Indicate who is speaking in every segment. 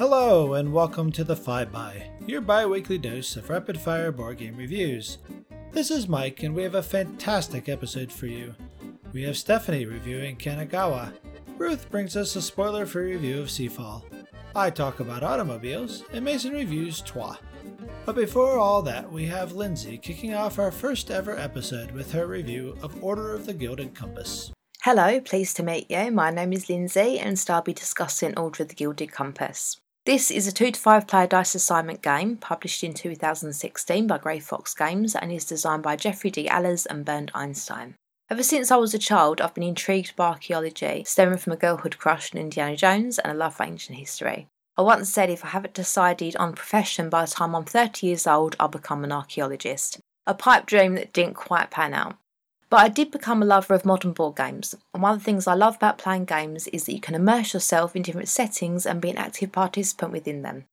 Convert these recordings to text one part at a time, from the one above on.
Speaker 1: Hello, and welcome to the Five By, your bi weekly dose of rapid fire board game reviews. This is Mike, and we have a fantastic episode for you. We have Stephanie reviewing Kanagawa. Ruth brings us a spoiler free review of Seafall. I talk about automobiles, and Mason reviews Troyes. But before all that, we have Lindsay kicking off our first ever episode with her review of Order of the Gilded Compass.
Speaker 2: Hello, pleased to meet you. My name is Lindsay, and I'll be discussing Order of the Gilded Compass. This is a 2 to 5 player dice assignment game published in 2016 by Grey Fox Games and is designed by Jeffrey D. Allers and Bernd Eisenstein. Ever since I was a child, I've been intrigued by archaeology, stemming from a girlhood crush on Indiana Jones and a love for ancient history. I once said if I haven't decided on profession by the time I'm 30 years old, I'll become an archaeologist. A pipe dream that didn't quite pan out. But I did become a lover of modern board games, and one of the things I love about playing games is that you can immerse yourself in different settings and be an active participant within them.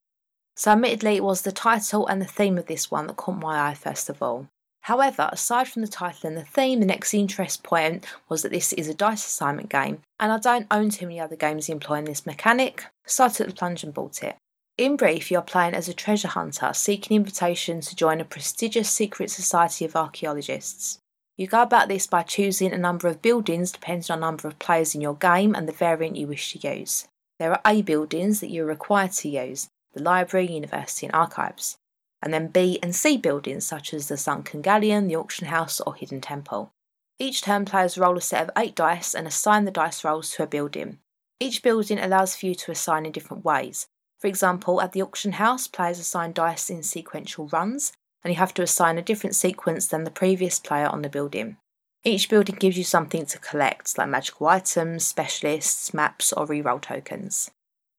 Speaker 2: So, admittedly, it was the title and the theme of this one that caught my eye first of all. However, aside from the title and the theme, the next interest point was that this is a dice assignment game, and I don't own too many other games employing this mechanic, so I took the plunge and bought it. In brief, you're playing as a treasure hunter seeking invitation to join a prestigious secret society of archaeologists. You go about this by choosing a number of buildings depending on the number of players in your game and the variant you wish to use. There are A buildings that you're required to use the library, university, and archives. And then B and C buildings such as the sunken galleon, the auction house, or hidden temple. Each turn, players roll a set of eight dice and assign the dice rolls to a building. Each building allows for you to assign in different ways. For example, at the auction house, players assign dice in sequential runs, and you have to assign a different sequence than the previous player on the building. Each building gives you something to collect, like magical items, specialists, maps, or reroll tokens.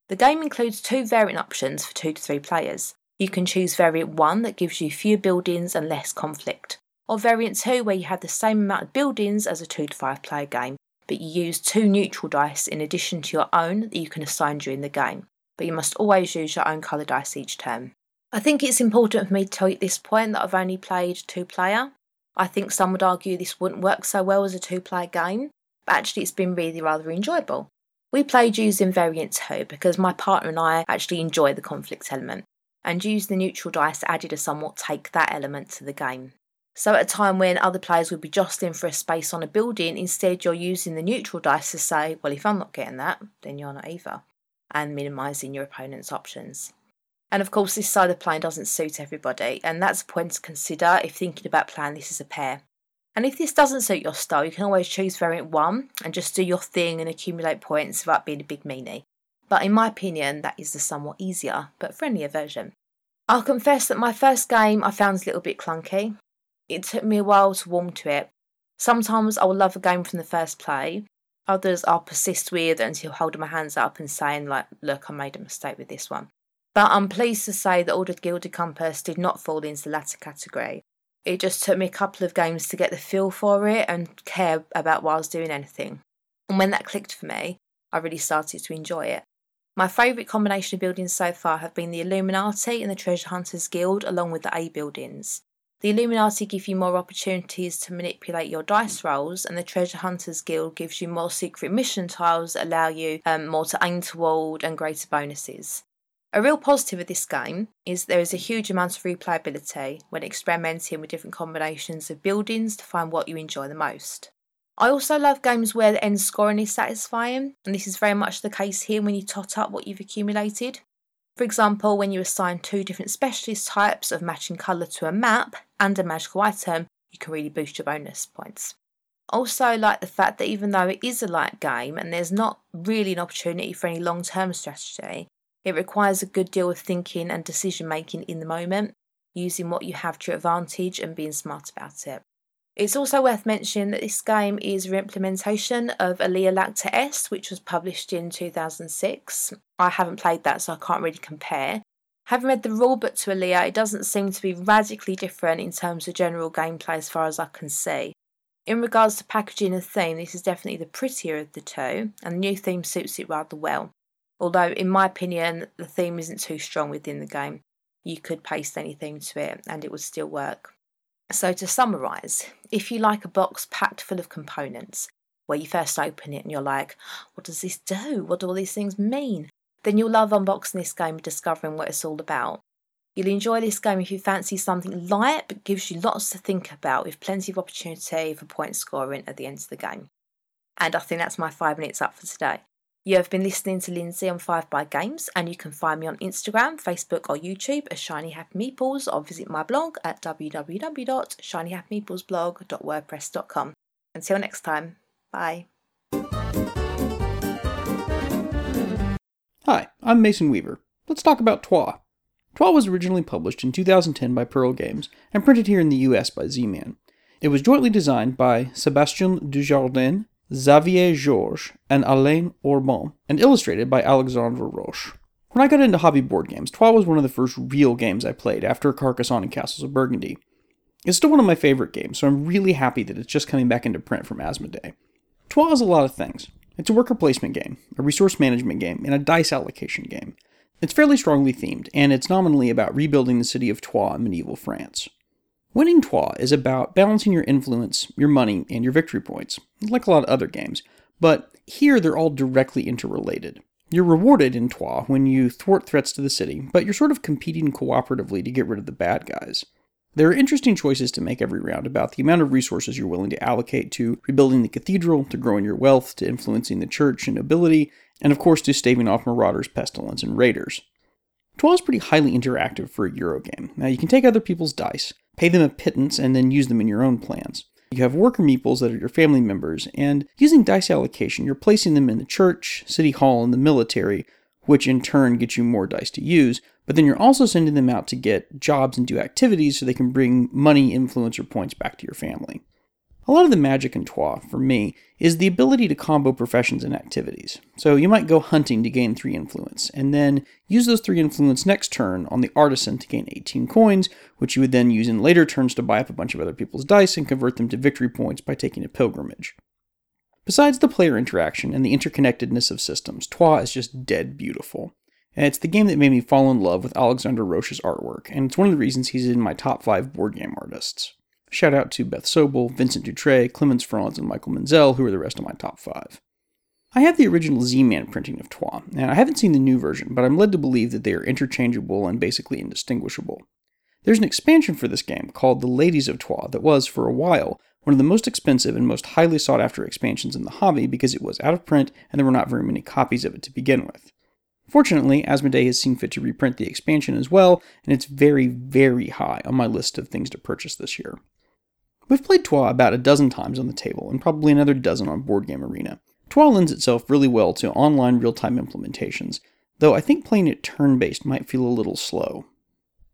Speaker 2: The game includes two variant options for 2 to 3 players. You can choose variant 1 that gives you fewer buildings and less conflict, or variant 2 where you have the same amount of buildings as a 2 to 5 player game, but you use two neutral dice in addition to your own that you can assign during the game, but you must always use your own colour dice each turn. I think it's important for me to tell you at this point that I've only played two player. I think some would argue this wouldn't work so well as a two player game, but actually it's been really rather enjoyable. We played using variant 2 because my partner and I actually enjoy the conflict element, and use the neutral dice added a somewhat take that element to the game. So at a time when other players would be jostling for a space on a building, instead you're using the neutral dice to say, well, if I'm not getting that, then you're not either, and minimising your opponent's options. And of course, this side of the plane doesn't suit everybody, and that's a point to consider if thinking about playing this as a pair. And if this doesn't suit your style, you can always choose variant 1 and just do your thing and accumulate points without being a big meanie. But in my opinion, that is the somewhat easier but friendlier version. I'll confess that my first game I found a little bit clunky. It took me a while to warm to it. Sometimes I will love a game from the first play, others I'll persist with until holding my hands up and saying, like, look, I made a mistake with this one. But I'm pleased to say that Ordered Gilded Compass did not fall into the latter category. It just took me a couple of games to get the feel for it and care about why I was doing anything. And when that clicked for me, I really started to enjoy it. My favourite combination of buildings so far have been the Illuminati and the Treasure Hunters Guild, along with the A buildings. The Illuminati give you more opportunities to manipulate your dice rolls, and the Treasure Hunters Guild gives you more secret mission tiles that allow you um, more to aim toward and greater bonuses. A real positive of this game is there is a huge amount of replayability when experimenting with different combinations of buildings to find what you enjoy the most. I also love games where the end scoring is satisfying, and this is very much the case here when you tot up what you've accumulated. For example, when you assign two different specialist types of matching colour to a map and a magical item, you can really boost your bonus points. Also, like the fact that even though it is a light game and there's not really an opportunity for any long term strategy, it requires a good deal of thinking and decision making in the moment, using what you have to your advantage and being smart about it. It's also worth mentioning that this game is a reimplementation of Alea Iacta Est, which was published in 2006. I haven't played that, so I can't really compare. Having read the rulebook to Alea, it doesn't seem to be radically different in terms of general gameplay as far as I can see. In regards to packaging and theme, this is definitely the prettier of the two, and the new theme suits it rather well. Although, in my opinion, the theme isn't too strong within the game. You could paste anything to it and it would still work. So, to summarise, if you like a box packed full of components, where you first open it and you're like, what does this do? What do all these things mean? then you'll love unboxing this game and discovering what it's all about. You'll enjoy this game if you fancy something light but gives you lots to think about with plenty of opportunity for point scoring at the end of the game. And I think that's my five minutes up for today. You have been listening to Lindsay on 5 by Games, and you can find me on Instagram, Facebook, or YouTube as Shiny Happy Meeples, or visit my blog at www.shinyhappymeeplesblog.wordpress.com. Until next time, bye.
Speaker 3: Hi, I'm Mason Weaver. Let's talk about Troyes. Troyes was originally published in 2010 by Pearl Games and printed here in the US by Z-Man. It was jointly designed by Sébastien Dujardin Xavier Georges, and Alain Orban, and illustrated by Alexandre Roche. When I got into hobby board games, Troyes was one of the first real games I played after Carcassonne and Castles of Burgundy. It's still one of my favorite games, so I'm really happy that it's just coming back into print from Asmodee. Troyes is a lot of things. It's a worker placement game, a resource management game, and a dice allocation game. It's fairly strongly themed, and it's nominally about rebuilding the city of Troyes in medieval France. Winning Troyes is about balancing your influence, your money, and your victory points, like a lot of other games, but here they're all directly interrelated. You're rewarded in Troyes when you thwart threats to the city, but you're sort of competing cooperatively to get rid of the bad guys. There are interesting choices to make every round about the amount of resources you're willing to allocate to rebuilding the cathedral, to growing your wealth, to influencing the church and nobility, and of course to staving off marauders, pestilence, and raiders. Troyes is pretty highly interactive for a Euro game. Now you can take other people's dice, pay them a pittance, and then use them in your own plans. You have worker meeples that are your family members, and using dice allocation, you're placing them in the church, city hall, and the military, which in turn gets you more dice to use, but then you're also sending them out to get jobs and do activities so they can bring money, influence, or points back to your family. A lot of the magic in Troyes, for me, is the ability to combo professions and activities. So you might go hunting to gain 3 influence, and then use those 3 influence next turn on the artisan to gain 18 coins, which you would then use in later turns to buy up a bunch of other people's dice and convert them to victory points by taking a pilgrimage. Besides the player interaction and the interconnectedness of systems, Troyes is just dead beautiful. And it's the game that made me fall in love with Alexander Roche's artwork, and it's one of the reasons he's in my top 5 board game artists. Shout out to Beth Sobel, Vincent Dutrait, Klemens Franz, and Michael Menzel, who are the rest of my top five. I have the original Z Man printing of Troyes, and I haven't seen the new version, but I'm led to believe that they are interchangeable and basically indistinguishable. There's an expansion for this game called The Ladies of Troyes that was, for a while, one of the most expensive and most highly sought after expansions in the hobby because it was out of print and there were not very many copies of it to begin with. Fortunately, Asmodee has seen fit to reprint the expansion as well, and it's very, very high on my list of things to purchase this year. We've played Troyes about a dozen times on the table, and probably another dozen on Board Game Arena. Troyes lends itself really well to online real time implementations, though I think playing it turn based might feel a little slow.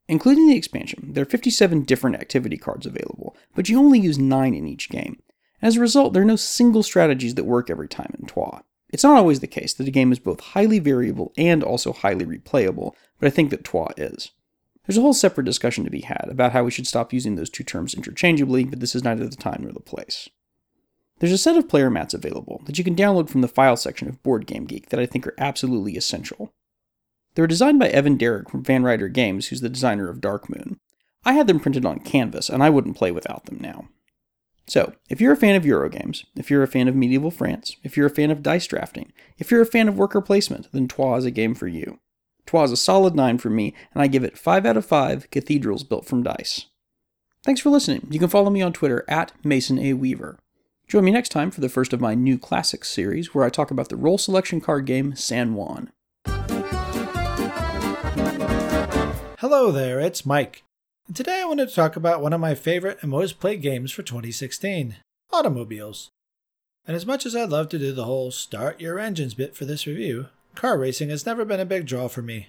Speaker 3: Including the expansion, there are 57 different activity cards available, but you only use 9 in each game. As a result, there are no single strategies that work every time in Troyes. It's not always the case that a game is both highly variable and also highly replayable, but I think that Troyes is. There's a whole separate discussion to be had about how we should stop using those two terms interchangeably, but this is neither the time nor the place. There's a set of player mats available that you can download from the file section of Board Game Geek that I think are absolutely essential. They were designed by Evan Derrick from Van Ryder Games, who's the designer of Dark Moon. I had them printed on canvas, and I wouldn't play without them now. So, if you're a fan of Eurogames, if you're a fan of medieval France, if you're a fan of dice drafting, if you're a fan of worker placement, then Troyes is a game for you. Troyes a solid 9 for me, and I give it 5 out of 5 cathedrals built from dice. Thanks for listening. You can follow me on Twitter at Mason A. Weaver. Join me next time for the first of my new classics series, where I talk about the role selection card game San Juan.
Speaker 1: Hello there, it's Mike. And today I want to talk about one of my favorite and most played games for 2016 automobiles. And as much as I'd love to do the whole start your engines bit for this review, Car racing has never been a big draw for me.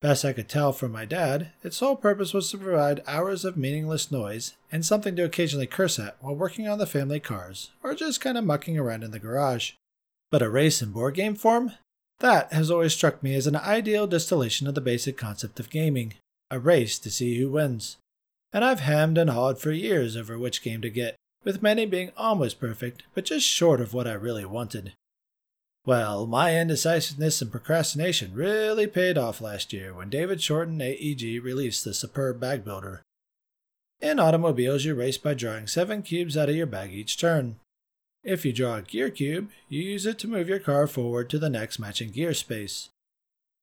Speaker 1: Best I could tell from my dad, its sole purpose was to provide hours of meaningless noise and something to occasionally curse at while working on the family cars, or just kind of mucking around in the garage. But a race in board game form? That has always struck me as an ideal distillation of the basic concept of gaming a race to see who wins. And I've hemmed and hawed for years over which game to get, with many being almost perfect, but just short of what I really wanted. Well, my indecisiveness and procrastination really paid off last year when David Shorten AEG released the superb bag builder. In automobiles, you race by drawing seven cubes out of your bag each turn. If you draw a gear cube, you use it to move your car forward to the next matching gear space.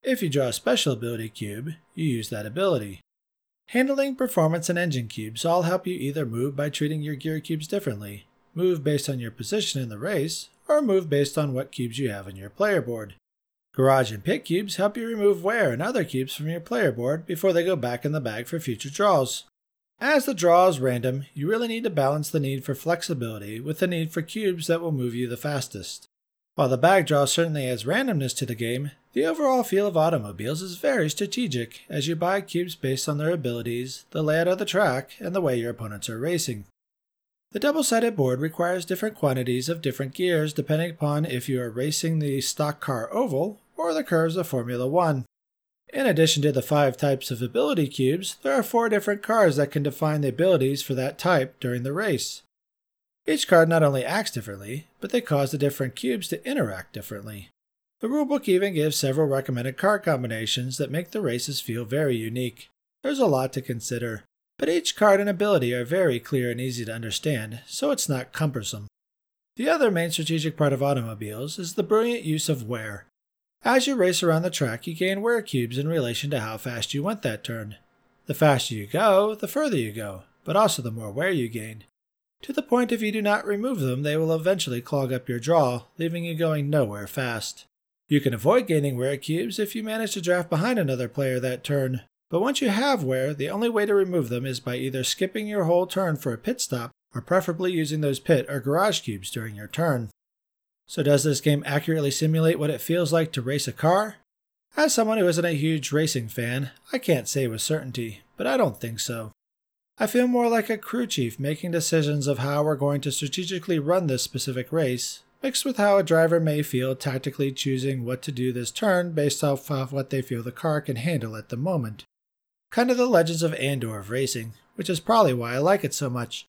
Speaker 1: If you draw a special ability cube, you use that ability. Handling, performance, and engine cubes all help you either move by treating your gear cubes differently, move based on your position in the race, or move based on what cubes you have on your player board. Garage and pit cubes help you remove wear and other cubes from your player board before they go back in the bag for future draws. As the draw is random, you really need to balance the need for flexibility with the need for cubes that will move you the fastest. While the bag draw certainly adds randomness to the game, the overall feel of automobiles is very strategic as you buy cubes based on their abilities, the layout of the track, and the way your opponents are racing. The double sided board requires different quantities of different gears depending upon if you are racing the stock car oval or the curves of Formula One. In addition to the five types of ability cubes, there are four different cars that can define the abilities for that type during the race. Each card not only acts differently, but they cause the different cubes to interact differently. The rulebook even gives several recommended card combinations that make the races feel very unique. There's a lot to consider, but each card and ability are very clear and easy to understand, so it's not cumbersome. The other main strategic part of automobiles is the brilliant use of wear. As you race around the track, you gain wear cubes in relation to how fast you went that turn. The faster you go, the further you go, but also the more wear you gain. To the point if you do not remove them, they will eventually clog up your draw, leaving you going nowhere fast. You can avoid gaining wear cubes if you manage to draft behind another player that turn, but once you have wear, the only way to remove them is by either skipping your whole turn for a pit stop, or preferably using those pit or garage cubes during your turn. So, does this game accurately simulate what it feels like to race a car? As someone who isn't a huge racing fan, I can't say with certainty, but I don't think so. I feel more like a crew chief making decisions of how we're going to strategically run this specific race, mixed with how a driver may feel tactically choosing what to do this turn based off of what they feel the car can handle at the moment. Kind of the Legends of Andor of racing, which is probably why I like it so much.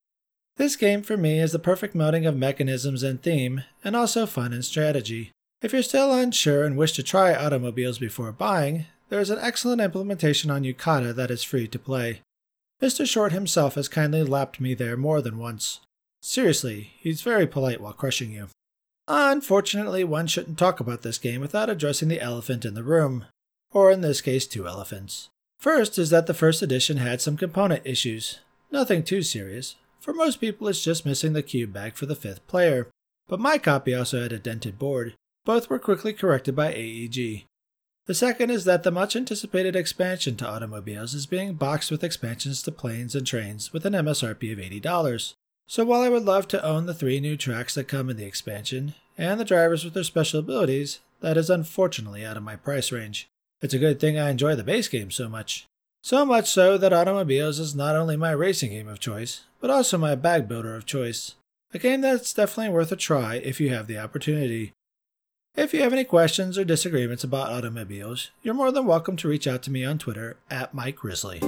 Speaker 1: This game for me is the perfect melding of mechanisms and theme, and also fun and strategy. If you're still unsure and wish to try automobiles before buying, there is an excellent implementation on Yucata that is free to play. Mr. Short himself has kindly lapped me there more than once. Seriously, he's very polite while crushing you. Unfortunately, one shouldn't talk about this game without addressing the elephant in the room, or in this case, two elephants. First is that the first edition had some component issues. Nothing too serious, for most people, it's just missing the cube bag for the fifth player, but my copy also had a dented board. Both were quickly corrected by AEG. The second is that the much anticipated expansion to automobiles is being boxed with expansions to planes and trains with an MSRP of $80. So while I would love to own the three new tracks that come in the expansion, and the drivers with their special abilities, that is unfortunately out of my price range. It's a good thing I enjoy the base game so much. So much so that automobiles is not only my racing game of choice, but also my bag builder of choice. A game that's definitely worth a try if you have the opportunity. If you have any questions or disagreements about automobiles, you're more than welcome to reach out to me on Twitter at Mike Grizzly.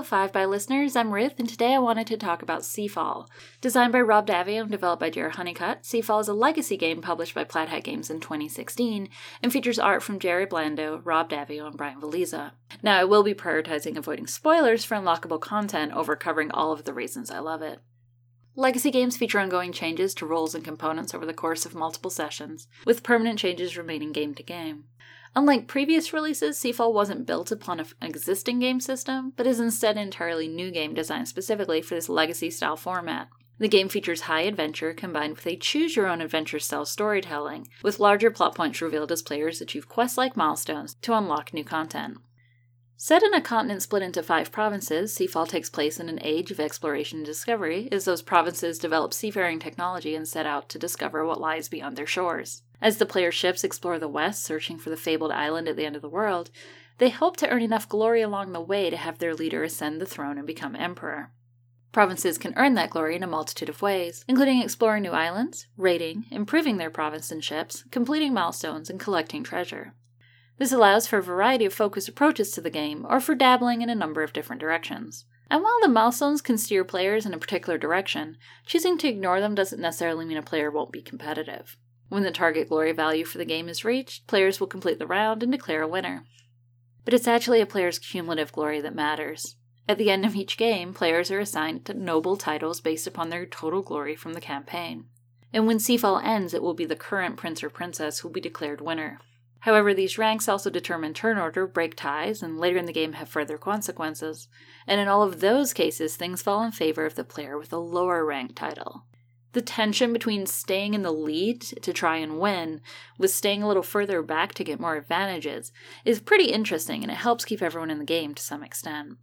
Speaker 4: Hello, Five by listeners. I'm Ruth, and today I wanted to talk about Seafall. Designed by Rob Daviau and developed by Jerry Honeycutt, Seafall is a legacy game published by Plaid Hat Games in 2016 and features art from Jerry Blando, Rob Daviau, and Brian Valiza. Now, I will be prioritizing avoiding spoilers for unlockable content over covering all of the reasons I love it. Legacy games feature ongoing changes to rules and components over the course of multiple sessions, with permanent changes remaining game to game. Unlike previous releases, Seafall wasn't built upon an existing game system, but is instead an entirely new game designed specifically for this legacy style format. The game features high adventure combined with a choose your own adventure style storytelling, with larger plot points revealed as players achieve quest like milestones to unlock new content. Set in a continent split into five provinces, Seafall takes place in an age of exploration and discovery as those provinces develop seafaring technology and set out to discover what lies beyond their shores. As the player ships explore the west, searching for the fabled island at the end of the world, they hope to earn enough glory along the way to have their leader ascend the throne and become emperor. Provinces can earn that glory in a multitude of ways, including exploring new islands, raiding, improving their province and ships, completing milestones, and collecting treasure. This allows for a variety of focused approaches to the game, or for dabbling in a number of different directions. And while the milestones can steer players in a particular direction, choosing to ignore them doesn't necessarily mean a player won't be competitive. When the target glory value for the game is reached, players will complete the round and declare a winner. But it's actually a player's cumulative glory that matters. At the end of each game, players are assigned to noble titles based upon their total glory from the campaign. and when Seafall ends, it will be the current prince or princess who will be declared winner. However, these ranks also determine turn order, break ties, and later in the game have further consequences. And in all of those cases, things fall in favor of the player with a lower rank title. The tension between staying in the lead to try and win with staying a little further back to get more advantages is pretty interesting and it helps keep everyone in the game to some extent.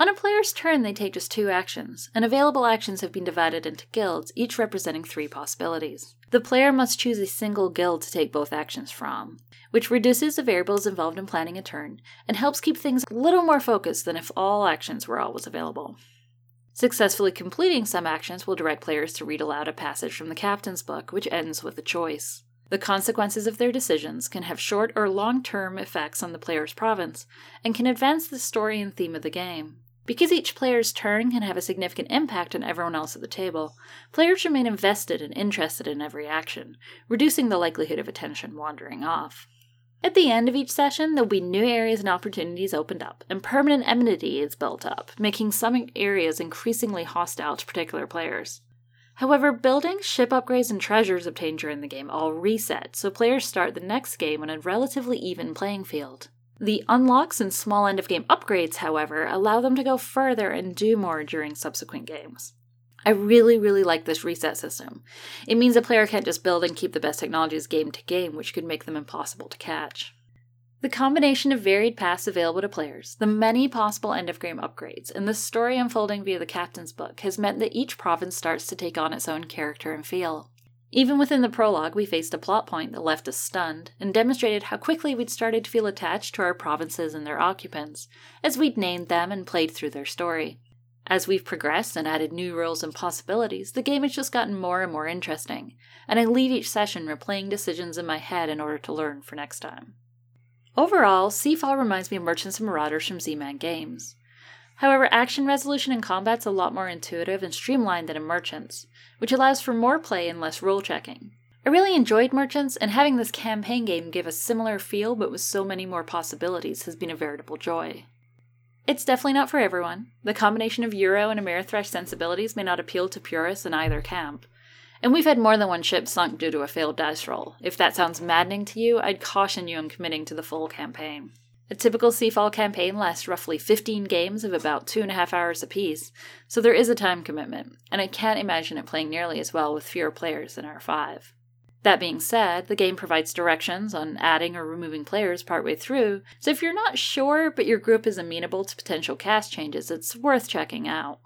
Speaker 4: On a player's turn, they take just two actions, and available actions have been divided into guilds, each representing three possibilities. The player must choose a single guild to take both actions from, which reduces the variables involved in planning a turn and helps keep things a little more focused than if all actions were always available. Successfully completing some actions will direct players to read aloud a passage from the captain's book, which ends with a choice. The consequences of their decisions can have short or long term effects on the player's province and can advance the story and theme of the game. Because each player's turn can have a significant impact on everyone else at the table, players remain invested and interested in every action, reducing the likelihood of attention wandering off. At the end of each session, there'll be new areas and opportunities opened up, and permanent enmity is built up, making some areas increasingly hostile to particular players. However, buildings, ship upgrades, and treasures obtained during the game all reset, so players start the next game on a relatively even playing field. The unlocks and small end of game upgrades, however, allow them to go further and do more during subsequent games. I really, really like this reset system. It means a player can't just build and keep the best technologies game to game, which could make them impossible to catch. The combination of varied paths available to players, the many possible end of game upgrades, and the story unfolding via the captain's book has meant that each province starts to take on its own character and feel. Even within the prologue, we faced a plot point that left us stunned and demonstrated how quickly we'd started to feel attached to our provinces and their occupants, as we'd named them and played through their story. As we've progressed and added new rules and possibilities, the game has just gotten more and more interesting, and I leave each session replaying decisions in my head in order to learn for next time. Overall, Seafall reminds me of Merchants and Marauders from Z-Man Games. However, action resolution and combat's a lot more intuitive and streamlined than in Merchants, which allows for more play and less rule checking. I really enjoyed Merchants, and having this campaign game give a similar feel but with so many more possibilities has been a veritable joy. It's definitely not for everyone. The combination of Euro and Ameritrash sensibilities may not appeal to purists in either camp. And we've had more than one ship sunk due to a failed dice roll. If that sounds maddening to you, I'd caution you on committing to the full campaign. A typical Seafall campaign lasts roughly 15 games of about two and a half hours apiece, so there is a time commitment, and I can't imagine it playing nearly as well with fewer players than R5. That being said, the game provides directions on adding or removing players partway through, so if you're not sure but your group is amenable to potential cast changes, it's worth checking out.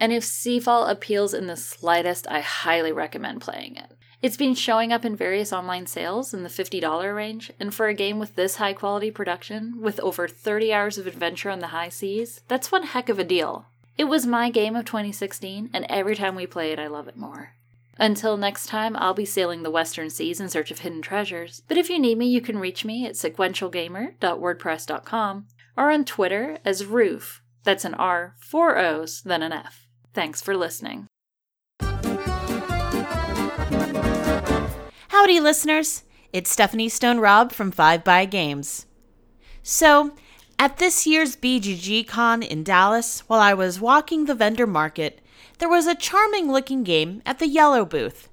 Speaker 4: And if Seafall appeals in the slightest, I highly recommend playing it. It's been showing up in various online sales in the $50 range, and for a game with this high quality production, with over 30 hours of adventure on the high seas, that's one heck of a deal. It was my game of 2016, and every time we play it, I love it more. Until next time, I'll be sailing the western seas in search of hidden treasures, but if you need me, you can reach me at sequentialgamer.wordpress.com or on Twitter as Roof. That's an R, four O's, then an F. Thanks for listening.
Speaker 5: Howdy, listeners! It's Stephanie Stone Robb from Five by Games. So, at this year's BGG Con in Dallas, while I was walking the vendor market, there was a charming looking game at the Yellow booth.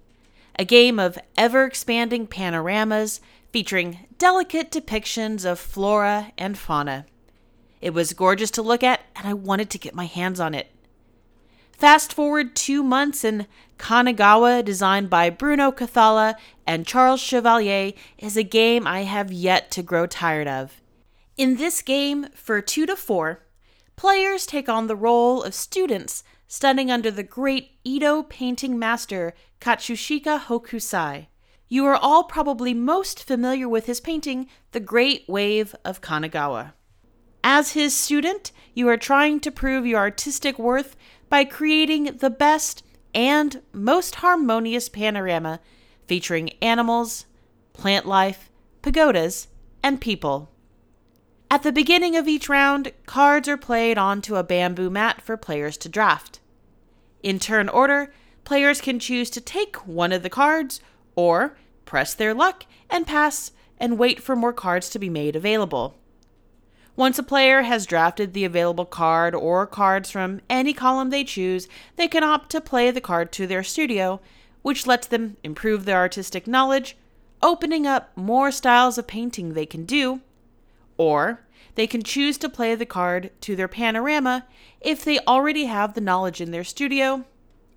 Speaker 5: A game of ever expanding panoramas featuring delicate depictions of flora and fauna. It was gorgeous to look at, and I wanted to get my hands on it. Fast forward two months, and Kanagawa, designed by Bruno Cathala and Charles Chevalier, is a game I have yet to grow tired of. In this game, for two to four, players take on the role of students studying under the great Edo painting master Katsushika Hokusai. You are all probably most familiar with his painting, The Great Wave of Kanagawa. As his student, you are trying to prove your artistic worth by creating the best and most harmonious panorama featuring animals, plant life, pagodas, and people. At the beginning of each round, cards are played onto a bamboo mat for players to draft. In turn order, players can choose to take one of the cards or press their luck and pass and wait for more cards to be made available. Once a player has drafted the available card or cards from any column they choose, they can opt to play the card to their studio, which lets them improve their artistic knowledge, opening up more styles of painting they can do, or they can choose to play the card to their panorama if they already have the knowledge in their studio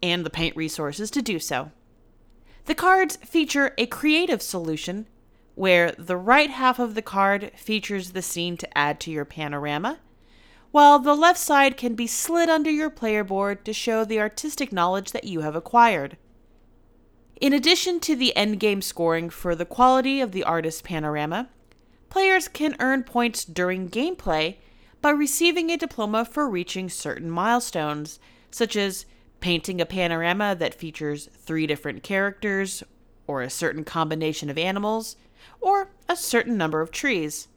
Speaker 5: and the paint resources to do so. The cards feature a creative solution where the right half of the card features the scene to add to your panorama, while the left side can be slid under your player board to show the artistic knowledge that you have acquired. In addition to the endgame scoring for the quality of the artist's panorama, players can earn points during gameplay by receiving a diploma for reaching certain milestones, such as painting a panorama that features three different characters, or a certain combination of animals, or a certain number of trees.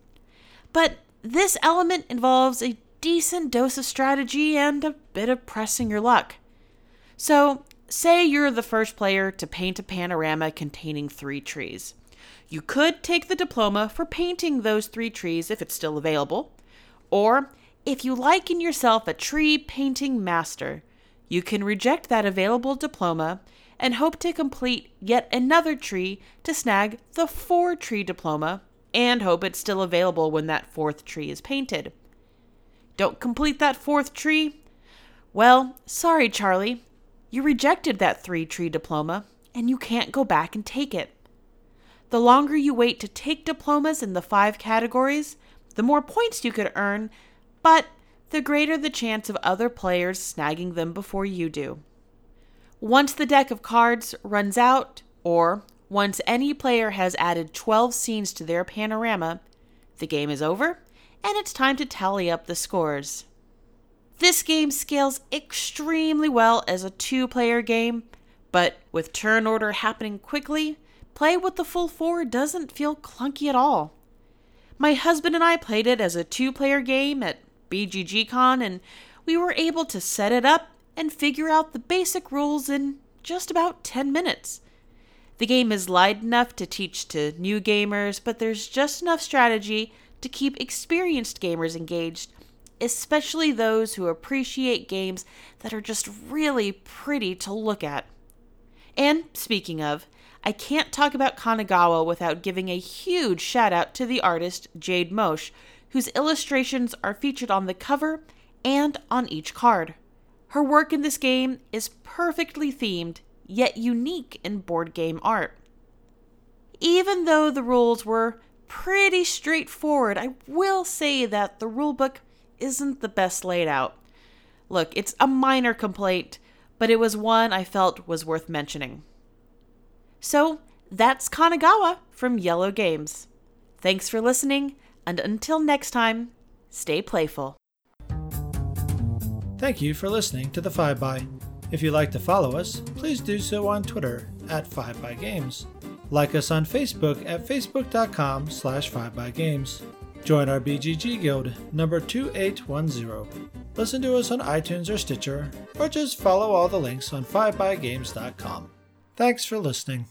Speaker 5: But this element involves a decent dose of strategy and a bit of pressing your luck. So, say you're the first player to paint a panorama containing three trees. You could take the diploma for painting those three trees if it's still available, or if you liken yourself a tree painting master, you can reject that available diploma and hope to complete yet another tree to snag the four tree diploma and hope it's still available when that fourth tree is painted. Don't complete that fourth tree? Well, sorry, Charlie. You rejected that three tree diploma and you can't go back and take it. The longer you wait to take diplomas in the five categories, the more points you could earn, but the greater the chance of other players snagging them before you do. Once the deck of cards runs out, or once any player has added 12 scenes to their panorama, the game is over and it's time to tally up the scores. This game scales extremely well as a two player game, but with turn order happening quickly, play with the full four doesn't feel clunky at all. My husband and I played it as a two player game at BGGCon, and we were able to set it up and figure out the basic rules in just about 10 minutes. The game is light enough to teach to new gamers, but there's just enough strategy to keep experienced gamers engaged, especially those who appreciate games that are just really pretty to look at. And speaking of, I can't talk about Kanagawa without giving a huge shout out to the artist Jade Mosch, whose illustrations are featured on the cover and on each card. Her work in this game is perfectly themed, yet unique in board game art. Even though the rules were pretty straightforward, I will say that the rulebook isn't the best laid out. Look, it's a minor complaint, but it was one I felt was worth mentioning. So, that's Kanagawa from IELLO Games. Thanks for listening, and until next time, stay playful.
Speaker 1: Thank you for listening to the 5 by. If you'd like to follow us, please do so on Twitter at 5 by Games. Like us on Facebook at facebook.com slash 5bygames. Join our BGG Guild number 2810. Listen to us on iTunes or Stitcher, or just follow all the links on 5bygames.com. Thanks for listening.